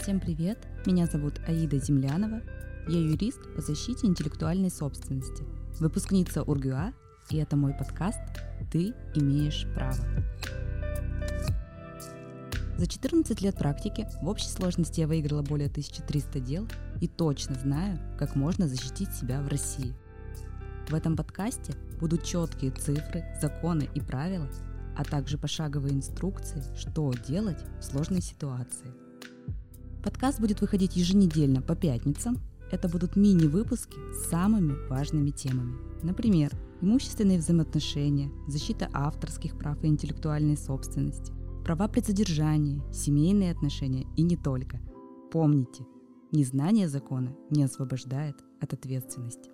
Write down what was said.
Всем привет! Меня зовут Аида Землянова. Я юрист по защите интеллектуальной собственности, выпускница УрГУА, и это мой подкаст «Ты имеешь право». За 14 лет практики в общей сложности я выиграла более 1300 дел и точно знаю, как можно защитить себя в России. В этом подкасте будут четкие цифры, законы и правила, а также пошаговые инструкции, что делать в сложной ситуации. Подкаст будет выходить еженедельно по пятницам. Это будут мини-выпуски с самыми важными темами. Например, имущественные взаимоотношения, защита авторских прав и интеллектуальной собственности, права при задержании, семейные отношения и не только. Помните, незнание закона не освобождает от ответственности.